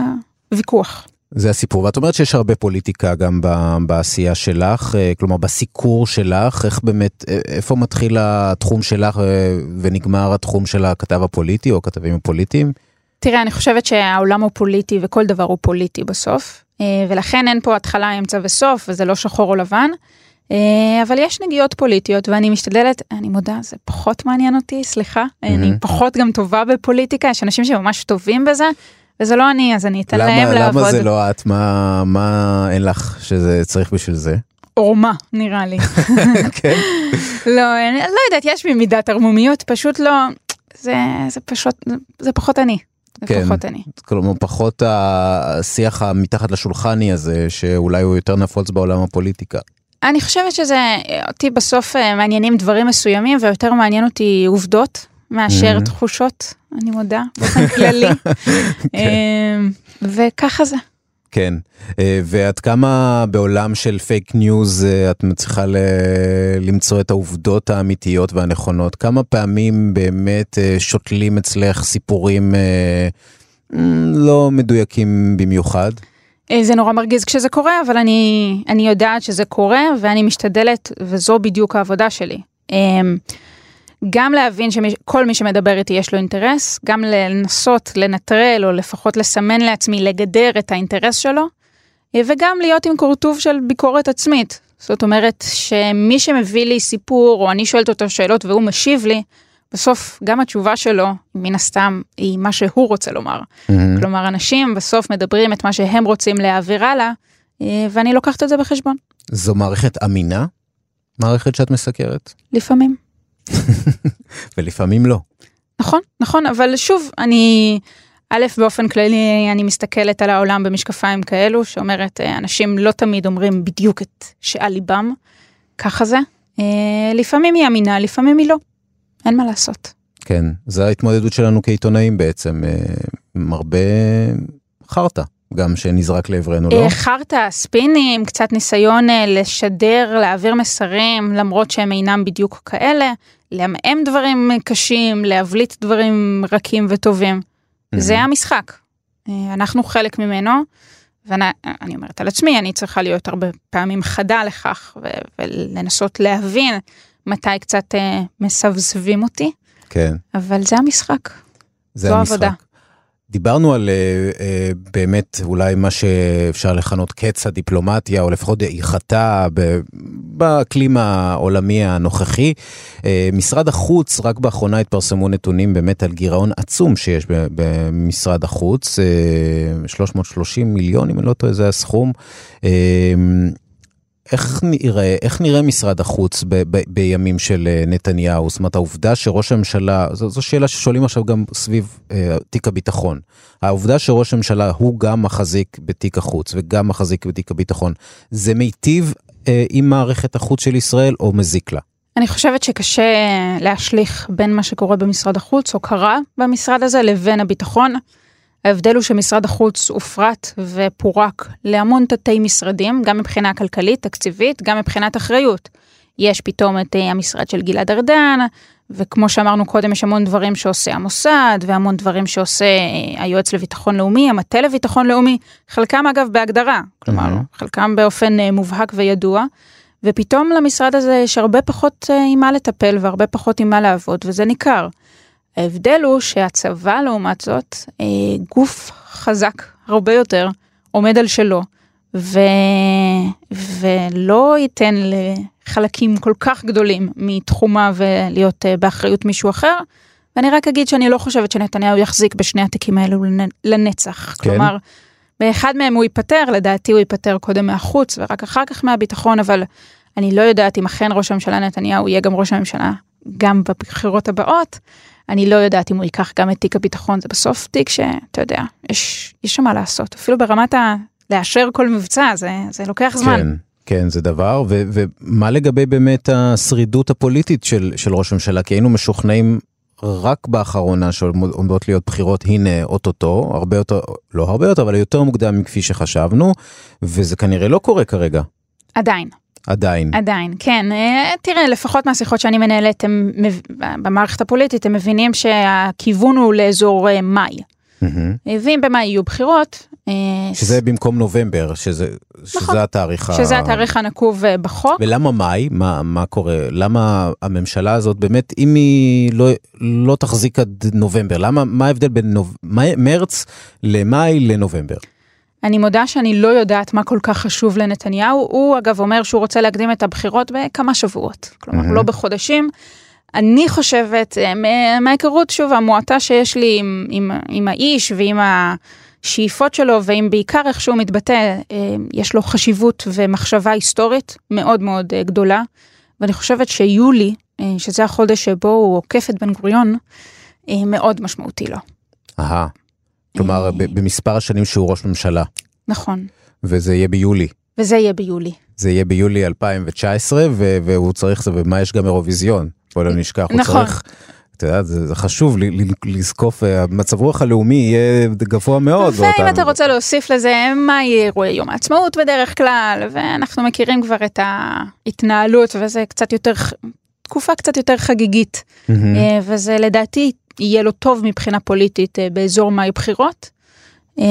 הוויכוח. זה הסיפור, ואת אומרת שיש הרבה פוליטיקה גם בעשייה שלך, אה, כלומר בסיקור שלך, איך באמת, אה, איפה מתחיל התחום שלך אה, ונגמר התחום של הכתב הפוליטי או הכתבים הפוליטיים? תראה, אני חושבת שהעולם הוא פוליטי וכל דבר הוא פוליטי בסוף, ולכן אין פה התחלה, אמצע וסוף, וזה לא שחור או לבן, אבל יש נגיעות פוליטיות ואני משתדלת, אני מודה, זה פחות מעניין אותי, סליחה, mm-hmm. אני פחות גם טובה בפוליטיקה, יש אנשים שממש טובים בזה. וזה לא אני, אז אני אתן למה, להם למה לעבוד. למה זה לא את? מה, מה אין לך שזה צריך בשביל זה? עורמה, נראה לי. [laughs] כן? לא, אני לא יודעת, יש בי מידת ערמומיות, פשוט לא, זה, זה פשוט, זה פחות אני. כן, פחות אני. כלומר, פחות השיח המתחת לשולחני הזה, שאולי הוא יותר נפוץ בעולם הפוליטיקה. אני חושבת שזה, אותי בסוף אה, מעניינים דברים מסוימים, ויותר מעניין אותי עובדות. מאשר mm-hmm. תחושות, אני מודה, באופן כללי. [laughs] כן. אמ, וככה זה. כן, אה, ועד כמה בעולם של פייק ניוז אה, את מצליחה ל... למצוא את העובדות האמיתיות והנכונות? כמה פעמים באמת אה, שותלים אצלך סיפורים לא מדויקים במיוחד? זה נורא מרגיז כשזה קורה, אבל אני, אני יודעת שזה קורה ואני משתדלת, וזו בדיוק העבודה שלי. גם להבין שכל מי שמדבר איתי יש לו אינטרס, גם לנסות לנטרל או לפחות לסמן לעצמי לגדר את האינטרס שלו, וגם להיות עם כורטוב של ביקורת עצמית. זאת אומרת שמי שמביא לי סיפור או אני שואלת אותו שאלות והוא משיב לי, בסוף גם התשובה שלו מן הסתם היא מה שהוא רוצה לומר. Mm-hmm. כלומר אנשים בסוף מדברים את מה שהם רוצים להעביר הלאה ואני לוקחת את זה בחשבון. זו מערכת אמינה? מערכת שאת מסקרת? לפעמים. [laughs] ולפעמים לא. נכון, נכון, אבל שוב, אני, א', באופן כללי, אני מסתכלת על העולם במשקפיים כאלו, שאומרת, אה, אנשים לא תמיד אומרים בדיוק את שעל ליבם, ככה זה. אה, לפעמים היא אמינה, לפעמים היא לא. אין מה לעשות. כן, זו ההתמודדות שלנו כעיתונאים בעצם, אה, עם הרבה חרטא. גם שנזרק לעברנו, לא? חרטא, ספינים, קצת ניסיון לשדר, להעביר מסרים, למרות שהם אינם בדיוק כאלה. לעמעם דברים קשים, להבליט דברים רכים וטובים. Mm-hmm. זה המשחק. אה, אנחנו חלק ממנו, ואני אומרת על עצמי, אני צריכה להיות הרבה פעמים חדה לכך, ו- ולנסות להבין מתי קצת uh, מסבסבים אותי. כן. אבל זה המשחק. זה זו המשחק. עבודה. דיברנו על uh, uh, באמת אולי מה שאפשר לכנות קץ הדיפלומטיה, או לפחות דעיכתה באקלים העולמי הנוכחי. Uh, משרד החוץ, רק באחרונה התפרסמו נתונים באמת על גירעון עצום שיש במשרד החוץ, uh, 330 מיליון, אם אני לא טועה, זה הסכום. איך נראה, איך נראה משרד החוץ ב, ב, בימים של אה, נתניהו? זאת אומרת, העובדה שראש הממשלה, זו, זו שאלה ששואלים עכשיו גם סביב אה, תיק הביטחון. העובדה שראש הממשלה הוא גם מחזיק בתיק החוץ וגם מחזיק בתיק הביטחון, זה מיטיב אה, עם מערכת החוץ של ישראל או מזיק לה? אני חושבת שקשה להשליך בין מה שקורה במשרד החוץ, או קרה במשרד הזה, לבין הביטחון. ההבדל הוא שמשרד החוץ הופרט ופורק להמון תתי משרדים, גם מבחינה כלכלית, תקציבית, גם מבחינת אחריות. יש פתאום את אה, המשרד של גלעד ארדן, וכמו שאמרנו קודם, יש המון דברים שעושה המוסד, והמון דברים שעושה אה, היועץ לביטחון לאומי, המטה לביטחון לאומי, חלקם אגב בהגדרה, כלומר. חלקם באופן אה, מובהק וידוע. ופתאום למשרד הזה יש הרבה פחות עם מה לטפל והרבה פחות עם מה לעבוד, וזה ניכר. ההבדל הוא שהצבא לעומת זאת, אה, גוף חזק הרבה יותר, עומד על שלו, ו... ולא ייתן לחלקים כל כך גדולים מתחומה ולהיות אה, באחריות מישהו אחר. ואני רק אגיד שאני לא חושבת שנתניהו יחזיק בשני התיקים האלו לנצח. כן. כלומר, באחד מהם הוא ייפטר, לדעתי הוא ייפטר קודם מהחוץ ורק אחר כך מהביטחון, אבל אני לא יודעת אם אכן ראש הממשלה נתניהו יהיה גם ראש הממשלה גם בבחירות הבאות. אני לא יודעת אם הוא ייקח גם את תיק הביטחון, זה בסוף תיק שאתה יודע, יש, יש שם מה לעשות, אפילו ברמת ה... לאשר כל מבצע, זה, זה לוקח זמן. כן. כן, זה דבר, ו, ומה לגבי באמת השרידות הפוליטית של, של ראש הממשלה? כי היינו משוכנעים רק באחרונה שעומדות להיות בחירות, הנה אוטוטו, הרבה יותר, לא הרבה יותר, אבל יותר מוקדם מכפי שחשבנו, וזה כנראה לא קורה כרגע. עדיין. עדיין. עדיין, כן. אה, תראה, לפחות מהשיחות שאני מנהלת הם, במערכת הפוליטית, הם מבינים שהכיוון הוא לאזור אה, מאי. Mm-hmm. ואם במאי יהיו בחירות... שזה במקום נובמבר, שזה, שזה נכון, התאריך שזה ה... התאריך הנקוב בחוק. ולמה מאי? מה, מה קורה? למה הממשלה הזאת באמת, אם היא לא, לא תחזיק עד נובמבר, למה, מה ההבדל בין נוב... מרץ למאי לנובמבר? אני מודה שאני לא יודעת מה כל כך חשוב לנתניהו. הוא אגב אומר שהוא רוצה להקדים את הבחירות בכמה שבועות, כלומר mm-hmm. לא בחודשים. אני חושבת, אה, מההיכרות שוב המועטה שיש לי עם, עם, עם האיש ועם השאיפות שלו ועם בעיקר איך שהוא מתבטא, אה, יש לו חשיבות ומחשבה היסטורית מאוד מאוד אה, גדולה. ואני חושבת שיולי, שזה החודש שבו הוא עוקף את בן גוריון, מאוד משמעותי לו. אהה. כלומר, אה. במספר השנים שהוא ראש ממשלה. נכון. וזה יהיה ביולי. וזה יהיה ביולי. זה יהיה ביולי 2019, והוא צריך, ומה יש גם אירוויזיון, בוא לא נשכח, הוא נכון. צריך... אתה יודע, זה, זה חשוב לזקוף, אה, מצב רוח הלאומי יהיה גבוה מאוד. ואם אתה רוצה להוסיף לזה, מה יהיה אירועי יום העצמאות בדרך כלל, ואנחנו מכירים כבר את ההתנהלות, וזה קצת יותר, תקופה קצת יותר חגיגית, mm-hmm. וזה לדעתי יהיה לו טוב מבחינה פוליטית אה, באזור מאי בחירות. אה,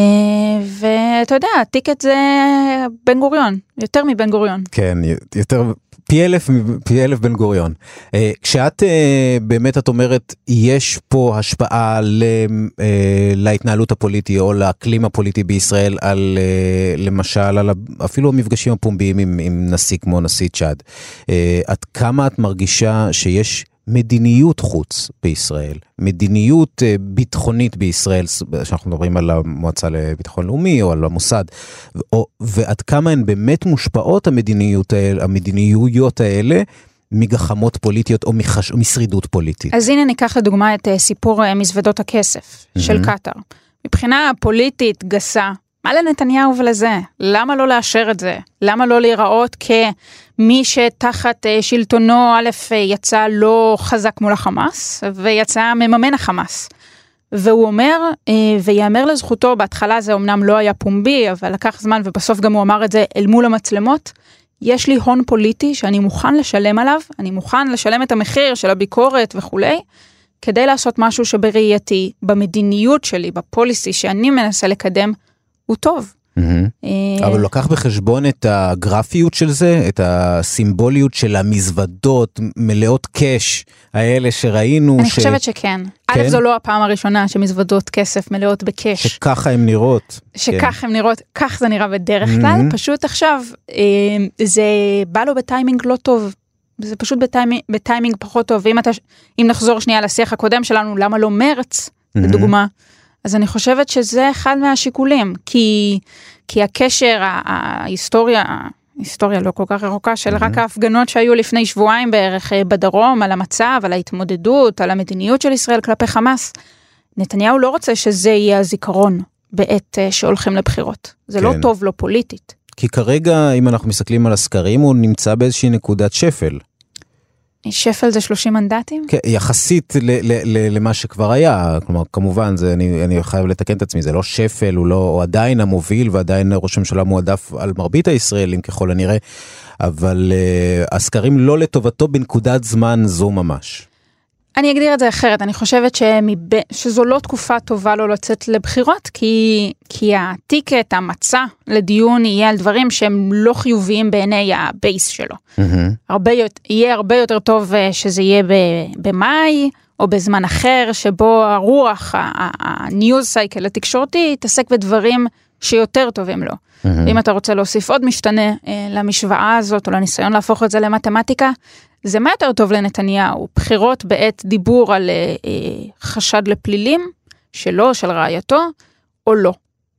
ואתה יודע, הטיקט זה בן גוריון, יותר מבן גוריון. כן, יותר, פי אלף, פי אלף בן גוריון. אה, כשאת באמת, את אומרת, יש פה השפעה להתנהלות הפוליטי או לאקלים הפוליטי בישראל על, למשל, על אפילו המפגשים הפומביים עם, עם נשיא כמו נשיא צ'אד. עד כמה את מרגישה שיש מדיניות חוץ בישראל, מדיניות אה, ביטחונית בישראל, שאנחנו מדברים על המועצה לביטחון לאומי או על המוסד, או, ועד כמה הן באמת מושפעות המדיניות האלה, המדיניויות האלה מגחמות פוליטיות או, מחש... או משרידות פוליטית. אז הנה ניקח לדוגמה את אה, סיפור אה, מזוודות הכסף mm-hmm. של קטאר. מבחינה פוליטית גסה, מה לנתניהו ולזה? למה לא לאשר את זה? למה לא להיראות כמי שתחת אה, שלטונו א' אה, יצא לא חזק מול החמאס ויצא מממן החמאס? והוא אומר, אה, ויאמר לזכותו, בהתחלה זה אמנם לא היה פומבי, אבל לקח זמן ובסוף גם הוא אמר את זה אל מול המצלמות, יש לי הון פוליטי שאני מוכן לשלם עליו, אני מוכן לשלם את המחיר של הביקורת וכולי, כדי לעשות משהו שבראייתי, במדיניות שלי, בפוליסי שאני מנסה לקדם, הוא טוב. Mm-hmm. אבל הוא לקח בחשבון את הגרפיות של זה, את הסימבוליות של המזוודות מלאות קאש האלה שראינו. אני ש... חושבת שכן. כן? א', זו לא הפעם הראשונה שמזוודות כסף מלאות בקאש. שככה הן נראות. שככה כן. הן נראות, כך זה נראה בדרך כלל. פשוט עכשיו אה, זה בא לו בטיימינג לא טוב. זה פשוט בטיימינג, בטיימינג פחות טוב. ואם אתה, אם נחזור שנייה לשיח הקודם שלנו, למה לא מרץ. לדוגמה. אז אני חושבת שזה אחד מהשיקולים, כי, כי הקשר, ההיסטוריה היסטוריה לא כל כך רחוקה של רק ההפגנות שהיו לפני שבועיים בערך אה, בדרום, על המצב, על ההתמודדות, על המדיניות של ישראל כלפי חמאס. נתניהו לא רוצה שזה יהיה הזיכרון בעת אה, שהולכים לבחירות. זה לא כן. טוב לו פוליטית. כי כרגע, אם אנחנו מסתכלים על הסקרים, הוא נמצא באיזושהי נקודת שפל. שפל זה 30 מנדטים? כן, יחסית ל- ל- ל- למה שכבר היה, כלומר, כמובן, זה, אני, אני חייב לתקן את עצמי, זה לא שפל, הוא, לא, הוא עדיין המוביל ועדיין ראש הממשלה מועדף על מרבית הישראלים ככל הנראה, אבל uh, הסקרים לא לטובתו בנקודת זמן זו ממש. אני אגדיר את זה אחרת, אני חושבת שמב... שזו לא תקופה טובה לו לצאת לבחירות, כי, כי ה ticket, המצע לדיון יהיה על דברים שהם לא חיוביים בעיני ה base שלו. הרבה, יות- יהיה הרבה יותר טוב אה, שזה יהיה ב- במאי, או בזמן אחר, שבו הרוח, הניוז סייקל התקשורתי, יתעסק בדברים שיותר טובים לו. אם אתה רוצה להוסיף עוד משתנה אה, למשוואה הזאת, או לניסיון להפוך את זה למתמטיקה, זה מה יותר טוב לנתניהו? בחירות בעת דיבור על אה, אה, חשד לפלילים, שלו, של רעייתו, או לא?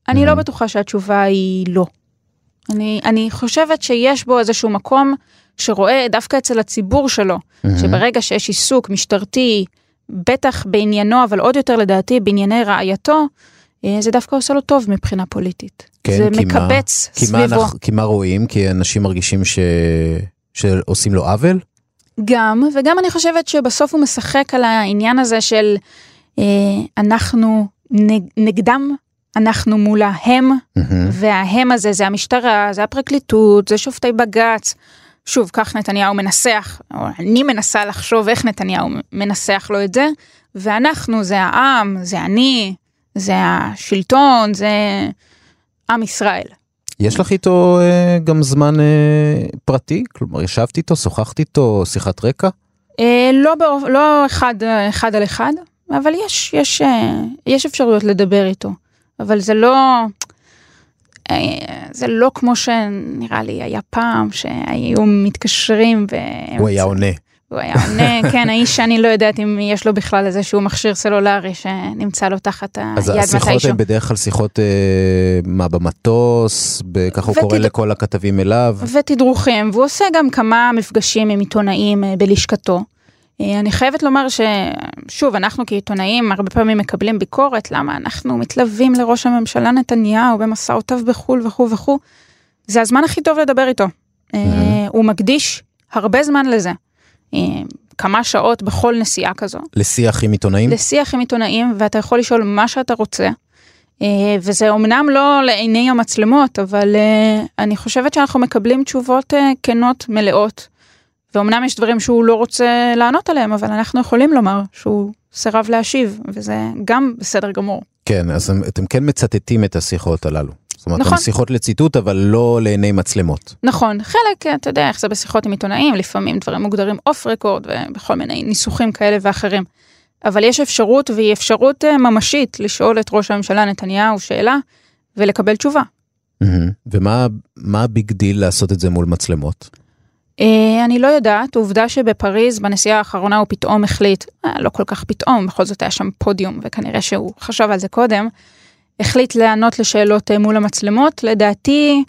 אני לא בטוחה שהתשובה היא לא. אני, אני חושבת שיש בו איזשהו מקום שרואה דווקא אצל הציבור שלו, שברגע שיש עיסוק משטרתי, בטח בעניינו, אבל עוד יותר לדעתי בענייני רעייתו, זה דווקא עושה לו טוב מבחינה פוליטית. כן, זה כי מה- מקבץ כי מה, סביבו. אנחנו, כי מה רואים? כי אנשים מרגישים ש... שעושים לו עוול? גם, וגם אני חושבת שבסוף הוא משחק על העניין הזה של אה, אנחנו נג, נגדם, אנחנו מול ההם, וההם הזה זה המשטרה, זה הפרקליטות, זה שופטי בג"ץ. שוב, כך נתניהו מנסח, או אני מנסה לחשוב איך נתניהו מנסח לו את זה, ואנחנו זה העם, זה אני, זה השלטון, זה עם ישראל. יש לך איתו אה, גם זמן אה, פרטי? כלומר, ישבת איתו, שוחחת איתו, שיחת רקע? אה, לא, באופ... לא אחד, אחד על אחד, אבל יש, יש, אה, יש אפשרויות לדבר איתו, אבל זה לא, אה, זה לא כמו שנראה לי היה פעם, שהיו מתקשרים והם... הוא היה עונה. הוא היה עונה, [laughs] כן, האיש שאני לא יודעת אם יש לו בכלל איזשהו מכשיר סלולרי שנמצא לו תחת אז היד השיחות מתישהו. הן בדרך כלל שיחות, אה, מה, במטוס? ככה הוא קורא לכל הכתבים אליו? ותדרוכים, והוא עושה גם כמה מפגשים עם עיתונאים אה, בלשכתו. אה, אני חייבת לומר ששוב, אנחנו כעיתונאים הרבה פעמים מקבלים ביקורת, למה אנחנו מתלווים לראש הממשלה נתניהו במסעותיו בחו"ל וכו' וכו'. זה הזמן הכי טוב לדבר איתו. אה, הוא מקדיש הרבה זמן לזה. אה, כמה שעות בכל נסיעה כזו. לשיח עם עיתונאים? לשיח עם עיתונאים, ואתה יכול לשאול מה שאתה רוצה. אה, וזה אומנם לא לעיני המצלמות, אבל אה, אני חושבת שאנחנו מקבלים תשובות כנות, מלאות. ואומנם יש דברים שהוא לא רוצה לענות עליהם, אבל אנחנו יכולים לומר שהוא סירב להשיב, וזה גם בסדר גמור. כן, אז אתם כן מצטטים את השיחות הללו. זאת אומרת, נכון. הן שיחות לציטוט, אבל לא לעיני מצלמות. נכון, חלק, אה, אתה יודע איך זה בשיחות עם עיתונאים, לפעמים דברים מוגדרים אוף רקורד ובכל מיני ניסוחים כאלה ואחרים. אבל יש אפשרות, והיא אפשרות אה, ממשית, לשאול את ראש הממשלה נתניהו שאלה ולקבל תשובה. ומה מה הביג דיל לעשות את זה מול מצלמות? אה, אני לא יודעת, עובדה שבפריז בנסיעה האחרונה הוא פתאום החליט, לא כל כך פתאום, בכל זאת היה שם פודיום וכנראה שהוא חשב על זה קודם, החליט לענות לשאלות אה, מול המצלמות, לדעתי,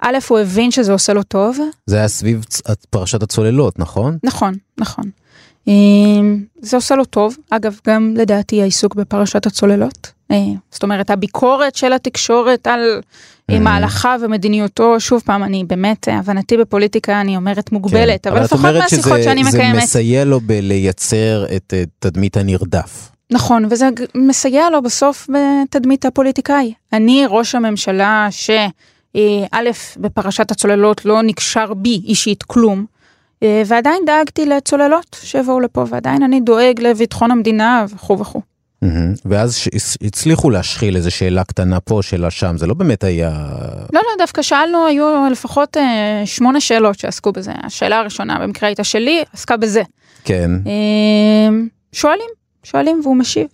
א', הוא הבין שזה עושה לו טוב, זה היה סביב פרשת הצוללות, נכון? נכון, נכון. אה, זה עושה לו טוב, אגב, גם לדעתי העיסוק בפרשת הצוללות. אה, זאת אומרת, הביקורת של התקשורת על. מהלכה ומדיניותו, שוב פעם, אני באמת, הבנתי בפוליטיקה, אני אומרת מוגבלת, כן, אבל את לפחות אומרת מהשיחות שזה- שאני מקיימת. מסייע לו בלייצר את תדמית הנרדף. נכון, וזה מסייע לו בסוף בתדמית הפוליטיקאי. אני ראש הממשלה שא', בפרשת הצוללות לא נקשר בי אישית כלום, אה, ועדיין דאגתי לצוללות שיבואו לפה, ועדיין אני דואג לביטחון המדינה וכו' וכו'. מהמם. ואז הצליחו להשחיל איזו שאלה קטנה פה, שאלה שם, זה לא באמת היה... לא, לא, דווקא שאלנו, היו לפחות אה, שמונה שאלות שעסקו בזה. השאלה הראשונה במקרה הייתה שלי, עסקה בזה. כן, אה, שואלים, שואלים והוא משיב.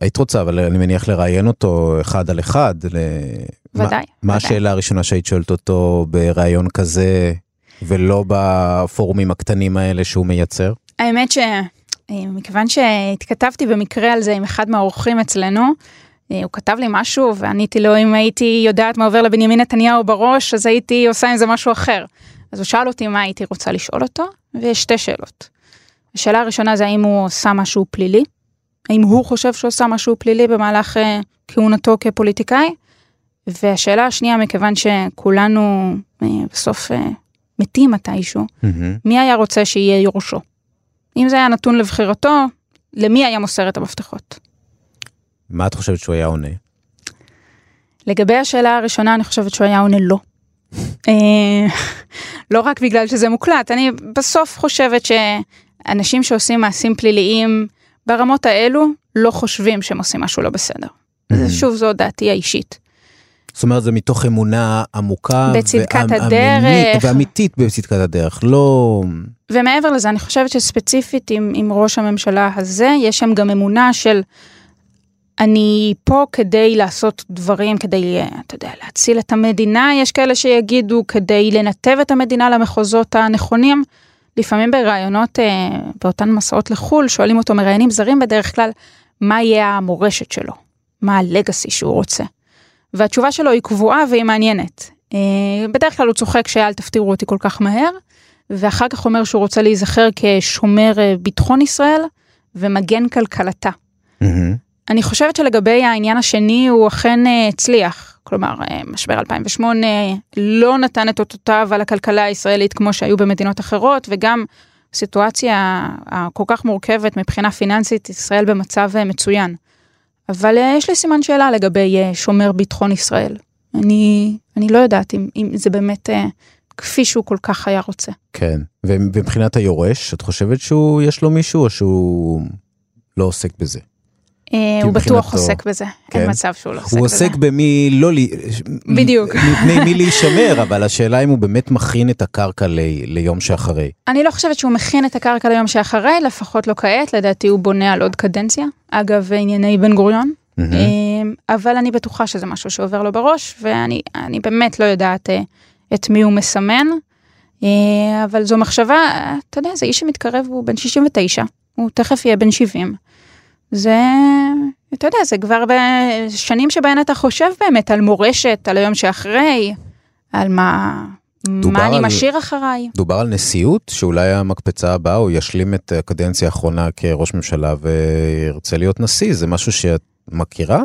היית רוצה, אבל אני מניח לראיין אותו אחד על אחד. ל... מה- ודאי, מה ודאי. השאלה הראשונה שהיית שואלת אותו בראיון כזה, ולא בפורומים הקטנים האלה שהוא מייצר? האמת שמכיוון שהתכתבתי במקרה על זה עם אחד מהאורחים אצלנו, אה, אה, הוא כתב לי משהו ועניתי לו אם הייתי יודעת מה עובר לבנימין נתניהו בראש אז הייתי עושה עם זה משהו אחר. אז הוא שאל אותי מה הייתי רוצה לשאול אותו ויש שתי שאלות. השאלה הראשונה זה האם הוא עושה משהו פלילי, האם הוא חושב שהוא עושה משהו פלילי במהלך uh, כהונתו כפוליטיקאי, והשאלה השנייה מכיוון שכולנו uh, בסוף uh, מתים מתישהו, מהמם. מי היה רוצה שיהיה יורשו? אם זה היה נתון לבחירתו, למי היה מוסר את המפתחות? מה את חושבת שהוא היה עונה? לגבי השאלה הראשונה, אני חושבת שהוא היה עונה לא. [laughs] אה, לא רק בגלל שזה מוקלט, אני בסוף חושבת שאנשים שעושים מעשים פליליים ברמות האלו, לא חושבים שהם עושים משהו לא בסדר. זה שוב, זו דעתי האישית. זאת אומרת, זה מתוך אמונה עמוקה. בצדקת ואמ- הדרך. אמיתית- ואמיתית בצדקת הדרך, לא... ומעבר לזה, אני חושבת שספציפית עם, עם ראש הממשלה הזה, יש שם גם אמונה של אני פה כדי לעשות דברים, כדי, אתה יודע, להציל את המדינה, יש כאלה שיגידו כדי לנתב את המדינה למחוזות הנכונים. לפעמים בראיונות, אה, באותן מסעות לחו"ל, שואלים אותו מראיינים זרים בדרך כלל, מה יהיה המורשת שלו? מה הלגאסי שהוא רוצה? והתשובה שלו היא קבועה והיא מעניינת. אה, בדרך כלל הוא צוחק שאל תפטירו אותי כל כך מהר, ואחר כך אומר שהוא רוצה להיזכר כשומר אה, ביטחון ישראל ומגן כלכלתה. מהמם. אני חושבת שלגבי העניין השני הוא אכן אה, הצליח. כלומר, אה, משבר 2008 לא נתן את אותותיו על הכלכלה הישראלית כמו שהיו במדינות אחרות, וגם סיטואציה הכל כך מורכבת מבחינה פיננסית, ישראל במצב אה, מצוין. אבל יש לי סימן שאלה לגבי שומר ביטחון ישראל. אני, אני לא יודעת אם, אם זה באמת כפי שהוא כל כך היה רוצה. כן. ומבחינת היורש, את חושבת שהוא, יש לו מישהו, או שהוא לא עוסק בזה? אה, הוא בטוח עוסק בזה, כן. אין מצב שהוא לא עוסק הוא בזה. עוסק במי לא... לי- בדיוק. מפני מי להישמר, אבל השאלה אם הוא באמת מכין את הקרקע ל- ליום שאחרי. אני לא חושבת שהוא מכין את הקרקע ליום שאחרי, לפחות לא כעת, לדעתי הוא בונה על עוד קדנציה. אגב, ענייני בן גוריון. אמ, אבל אני בטוחה שזה משהו שעובר לו בראש, ואני אני באמת לא יודעת אה, את מי הוא מסמן. אה, אבל זו מחשבה, אה, אתה יודע, זה איש שמתקרב, הוא בן 69, הוא תכף יהיה בן 70. זה, אתה יודע, זה כבר בשנים שבהן אתה חושב באמת על מורשת, על היום שאחרי, על מה, מה אני על- משאיר אחריי. דובר על נשיאות, שאולי המקפצה הבאה הוא ישלים את הקדנציה האחרונה כראש ממשלה וירצה להיות נשיא, זה משהו שאת מכירה?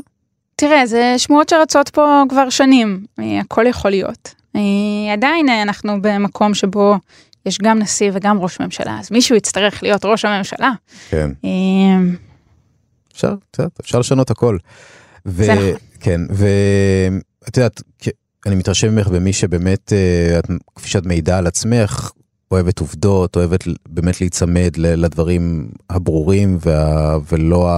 תראה, זה שמועות שרצות פה כבר שנים, אה, הכל יכול להיות. אה, עדיין אה, אנחנו במקום שבו יש גם נשיא וגם ראש ממשלה, אז מישהו יצטרך להיות ראש הממשלה. כן. אפשר, יודעת, אפשר לשנות הכל. ו- זה נכון. כן, ואת יודעת, אני מתרשם ממך במי שבאמת, אה, את, כפי שאת מעידה על עצמך, אוהבת עובדות, אוהבת באמת להיצמד לדברים הברורים וה, ולא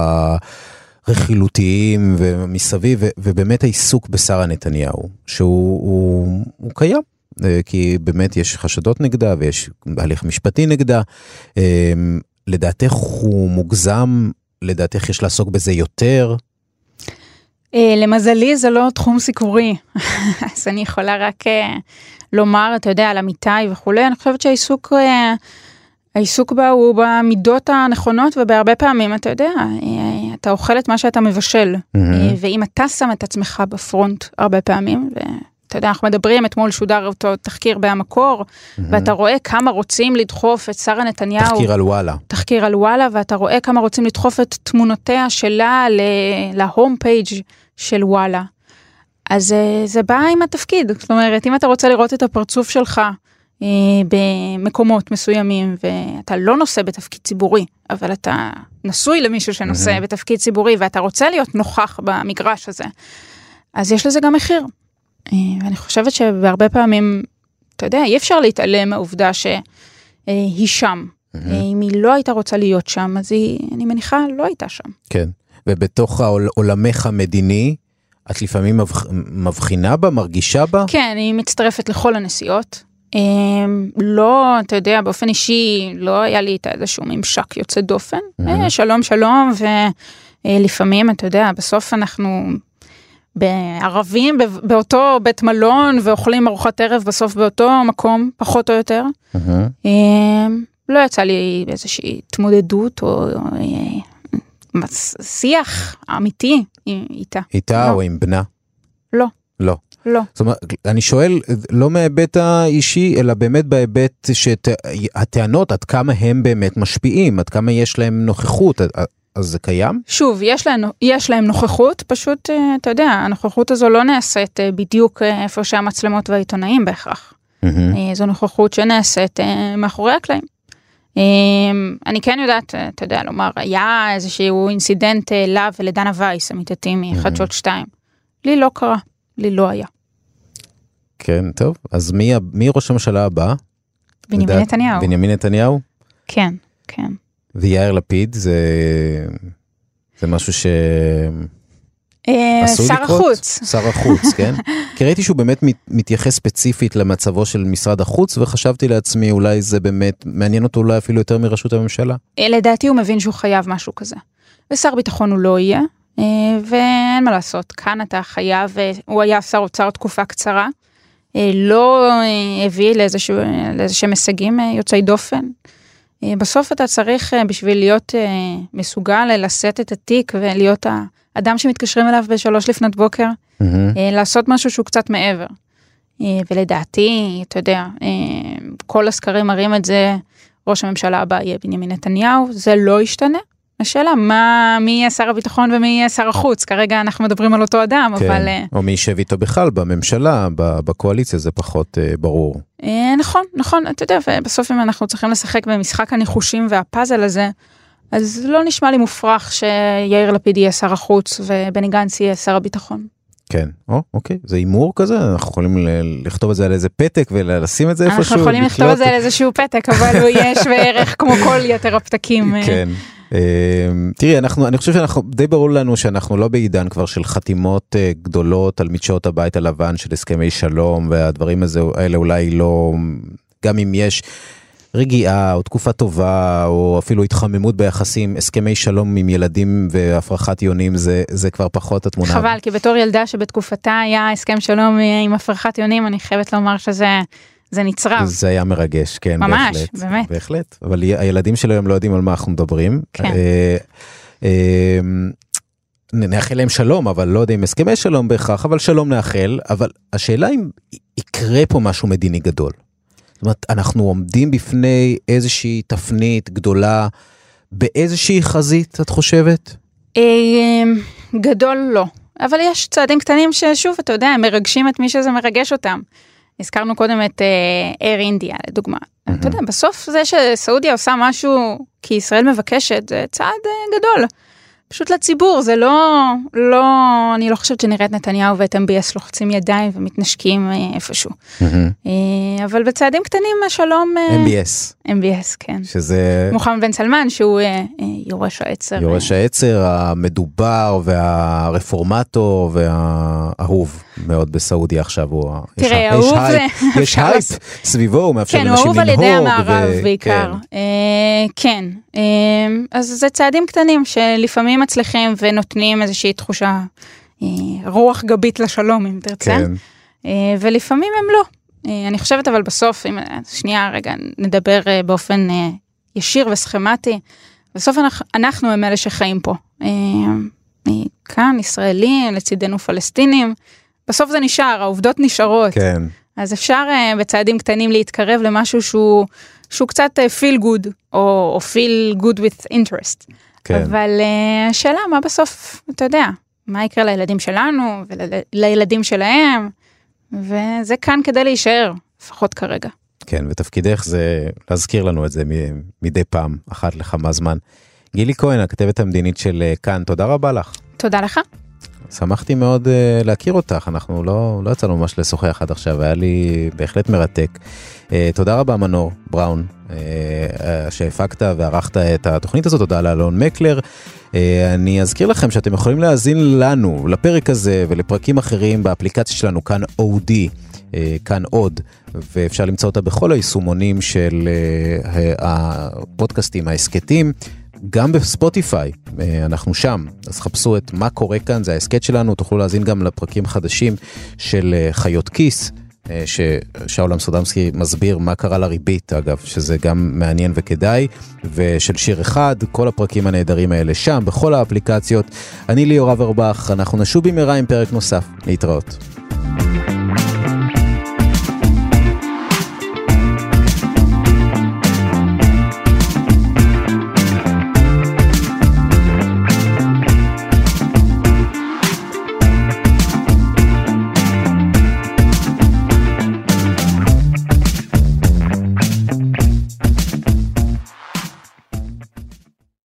הרכילותיים ומסביב, ו- ובאמת העיסוק בשרה נתניהו, שהוא הוא, הוא קיים. אה, כי באמת יש חשדות נגדה ויש הליך משפטי נגדה. אה, לדעתך הוא מוגזם? לדעתך יש לעסוק בזה יותר? אה, למזלי זה לא תחום סיקורי, [laughs] אז אני יכולה רק אה, לומר, אתה יודע, על אמיתי וכולי, אני חושבת שהעיסוק... אה, העיסוק בה הוא במידות הנכונות ובהרבה פעמים אתה יודע אתה אוכל את מה שאתה מבשל. אה, ואם אתה שם את עצמך בפרונט הרבה פעמים ואתה יודע אנחנו מדברים אתמול שודר אותו תחקיר בהמקור ואתה רואה כמה רוצים לדחוף את שרה נתניהו תחקיר על וואלה. תחקיר על וואלה ואתה רואה כמה רוצים לדחוף את תמונותיה שלה להום פייג' של וואלה. אז אה, זה בא עם התפקיד, זאת אומרת אם אתה רוצה לראות את הפרצוף שלך אה, במקומות מסוימים ואתה לא נושא בתפקיד ציבורי, אבל אתה נשוי למישהו שנושא מהמם. בתפקיד ציבורי ואתה רוצה להיות נוכח במגרש הזה, אז יש לזה גם מחיר. אה, ואני חושבת שבהרבה פעמים, אתה יודע, אי אפשר להתעלם מהעובדה שהיא שם. מהמם. אה, אם היא לא הייתה רוצה להיות שם, אז היא, אני מניחה, לא הייתה שם. כן. ובתוך עולמך המדיני, את לפעמים מבח- מבחינה בה, מרגישה בה? כן, היא מצטרפת לכל הנסיעות. אה, לא, אתה יודע, באופן אישי, לא היה לי איתה איזשהו ממשק יוצא דופן. אה, שלום, שלום, ולפעמים, אתה יודע, בסוף אנחנו בערבים, באותו בית מלון, ואוכלים ארוחת ערב בסוף באותו מקום, פחות או יותר. אה, לא יצא לי איזושהי התמודדות או אה, שיח אמיתי איתה. איתה לא. או עם בנה? לא. לא. לא. זאת אומרת, אני שואל, לא מההיבט האישי, אלא באמת בהיבט שהטענות, עד כמה הם באמת משפיעים, עד כמה יש להם נוכחות, אז זה קיים? שוב, יש להם, יש להם נוכחות, פשוט, אה, אתה יודע, הנוכחות הזו לא נעשית אה, בדיוק אה, איפה שהמצלמות והעיתונאים בהכרח. Mm-hmm. זו נוכחות שנעשית מאחורי הקלעים. אני כן יודעת, אתה יודע, לומר, היה איזשהו אינסידנט לה ולדנה וייס, עמיתתי מחדשות 2. לי לא קרה, לי לא היה. כן, טוב, אז מי, מי ראש הממשלה הבא? בנימין נתניהו. בנימין נתניהו? כן, כן. ויאיר לפיד זה, זה משהו ש... אה, שר החוץ. שר החוץ, כן? [laughs] כי ראיתי שהוא באמת מתייחס ספציפית למצבו של משרד החוץ, וחשבתי לעצמי, אולי זה באמת מעניין אותו אולי אפילו יותר מראשות הממשלה. אה, לדעתי הוא מבין שהוא חייב משהו כזה. ושר ביטחון הוא לא יהיה, אה, ואין מה לעשות, כאן אתה חייב, הוא היה שר אוצר תקופה קצרה, לא הביא לאיזשהם הישגים יוצאי דופן. אה, בסוף אתה צריך אה, בשביל להיות אה, מסוגל לשאת את התיק ולהיות האדם שמתקשרים אליו בשלוש לפנות בוקר, mm-hmm. לעשות משהו שהוא קצת מעבר. ולדעתי, אתה יודע, כל הסקרים מראים את זה, ראש הממשלה הבא יהיה בנימין נתניהו, זה לא ישתנה. השאלה מה מי יהיה שר הביטחון ומי יהיה שר החוץ כרגע אנחנו מדברים על אותו אדם כן, אבל או מי ישב איתו בכלל בממשלה בקואליציה זה פחות uh, ברור. אה, נכון נכון אתה יודע ובסוף אם אנחנו צריכים לשחק במשחק הניחושים והפאזל הזה אז לא נשמע לי מופרך שיאיר לפיד יהיה שר החוץ ובני גנץ יהיה שר הביטחון. כן, או, אוקיי, זה הימור כזה, אנחנו יכולים לכתוב את זה על איזה פתק ולשים את זה איפשהו. אנחנו יכולים לכתוב את זה על איזשהו פתק, אבל הוא יהיה שווה ערך כמו כל יתר הפתקים. כן. אמ, תראי, אנחנו, אני חושב שאנחנו, די ברור לנו שאנחנו לא בעידן כבר של חתימות אה, גדולות על מדשאות הבית הלבן של הסכמי שלום והדברים הזה, האלה אולי לא, גם אם יש רגיעה או תקופה טובה או אפילו התחממות ביחסים, הסכמי שלום עם ילדים והפרחת יונים זה, זה כבר פחות התמונה. חבל, כי בתור ילדה שבתקופתה היה הסכם שלום עם הפרחת יונים, אני חייבת לומר שזה... זה נצרב. זה היה מרגש, כן, ממש, בהחלט. באמת. בהחלט, אבל הילדים של היום לא יודעים על מה אנחנו מדברים. כן. אה, אה, נאחל להם שלום, אבל לא יודע אם הסכמי שלום בהכרח, אבל שלום נאחל, אבל השאלה אם יקרה פה משהו מדיני גדול. זאת אומרת, אנחנו עומדים בפני איזושהי תפנית גדולה באיזושהי חזית, את חושבת? אה, גדול לא, אבל יש צעדים קטנים ששוב, אתה יודע, הם מרגשים את מי שזה מרגש אותם. הזכרנו קודם את אייר אינדיה לדוגמה. Mm-hmm. אתה יודע, בסוף זה שסעודיה עושה משהו כי ישראל מבקשת, זה צעד uh, גדול. פשוט לציבור, זה לא, לא, אני לא חושבת שנראה את נתניהו ואת MBS לוחצים ידיים ומתנשקים אה, איפשהו. אהמ. אה, אבל בצעדים קטנים השלום... MBS. MBS, כן. שזה... מוחמד בן סלמן, שהוא יורש העצר. יורש העצר המדובר והרפורמטור והאהוב מאוד בסעודיה עכשיו. הוא... תראה, אהוב זה... יש הייפ סביבו, הוא מאפשר כן, לאנשים לנהוג. כן, הוא אהוב על ידי המערב בעיקר. כן. אז זה צעדים קטנים שלפעמים מצליחים ונותנים איזושהי תחושה, אה, רוח גבית לשלום אם תרצה, כן. אה, ולפעמים הם לא. אה, אני חושבת אבל בסוף, אם שנייה רגע נדבר באופן ישיר וסכמטי, בסוף אנחנו, אנחנו הם אלה שחיים פה. כאן ישראלים, לצידנו פלסטינים, בסוף זה נשאר, העובדות נשארות. כן. אז אפשר בצעדים קטנים להתקרב למשהו שהוא, שהוא קצת feel good, או, או feel good with interest. כן. אבל uh, השאלה מה בסוף, אתה יודע, מה יקרה לילדים שלנו ולילדים שלהם, וזה כאן כדי להישאר, לפחות כרגע. כן, ותפקידך זה להזכיר לנו את זה מדי פעם, אחת לכמה זמן. גילי כהן, הכתבת המדינית של אה, כאן, תודה רבה לך. תודה לך. שמחתי מאוד uh, להכיר אותך, אנחנו לא, לא יצאנו ממש לשוחח עד עכשיו, היה לי בהחלט מרתק. Uh, תודה רבה מנור בראון, uh, uh, שהפקת וערכת את התוכנית הזאת, תודה לאלון מקלר. Uh, אני אזכיר לכם שאתם יכולים להאזין לנו, לפרק הזה ולפרקים אחרים באפליקציה שלנו, כאן אודי. כאן עוד, ואפשר למצוא אותה בכל היישומונים של הפודקאסטים, ההסכתים. גם בספוטיפיי, אה, אנחנו שם, אז חפשו את מה קורה כאן, זה ההסכת שלנו, תוכלו להאזין גם לפרקים חדשים של אה, חיות כיס, ששאול אמסטרדמסקי מסביר מה קרה לריבית, אגב, שזה גם מעניין וכדאי, ושל שיר אחד, כל הפרקים הנהדרים האלה שם, בכל האפליקציות. אני ליאור אברבך, אנחנו נשוב במהרה עם פרק נוסף. להתראות.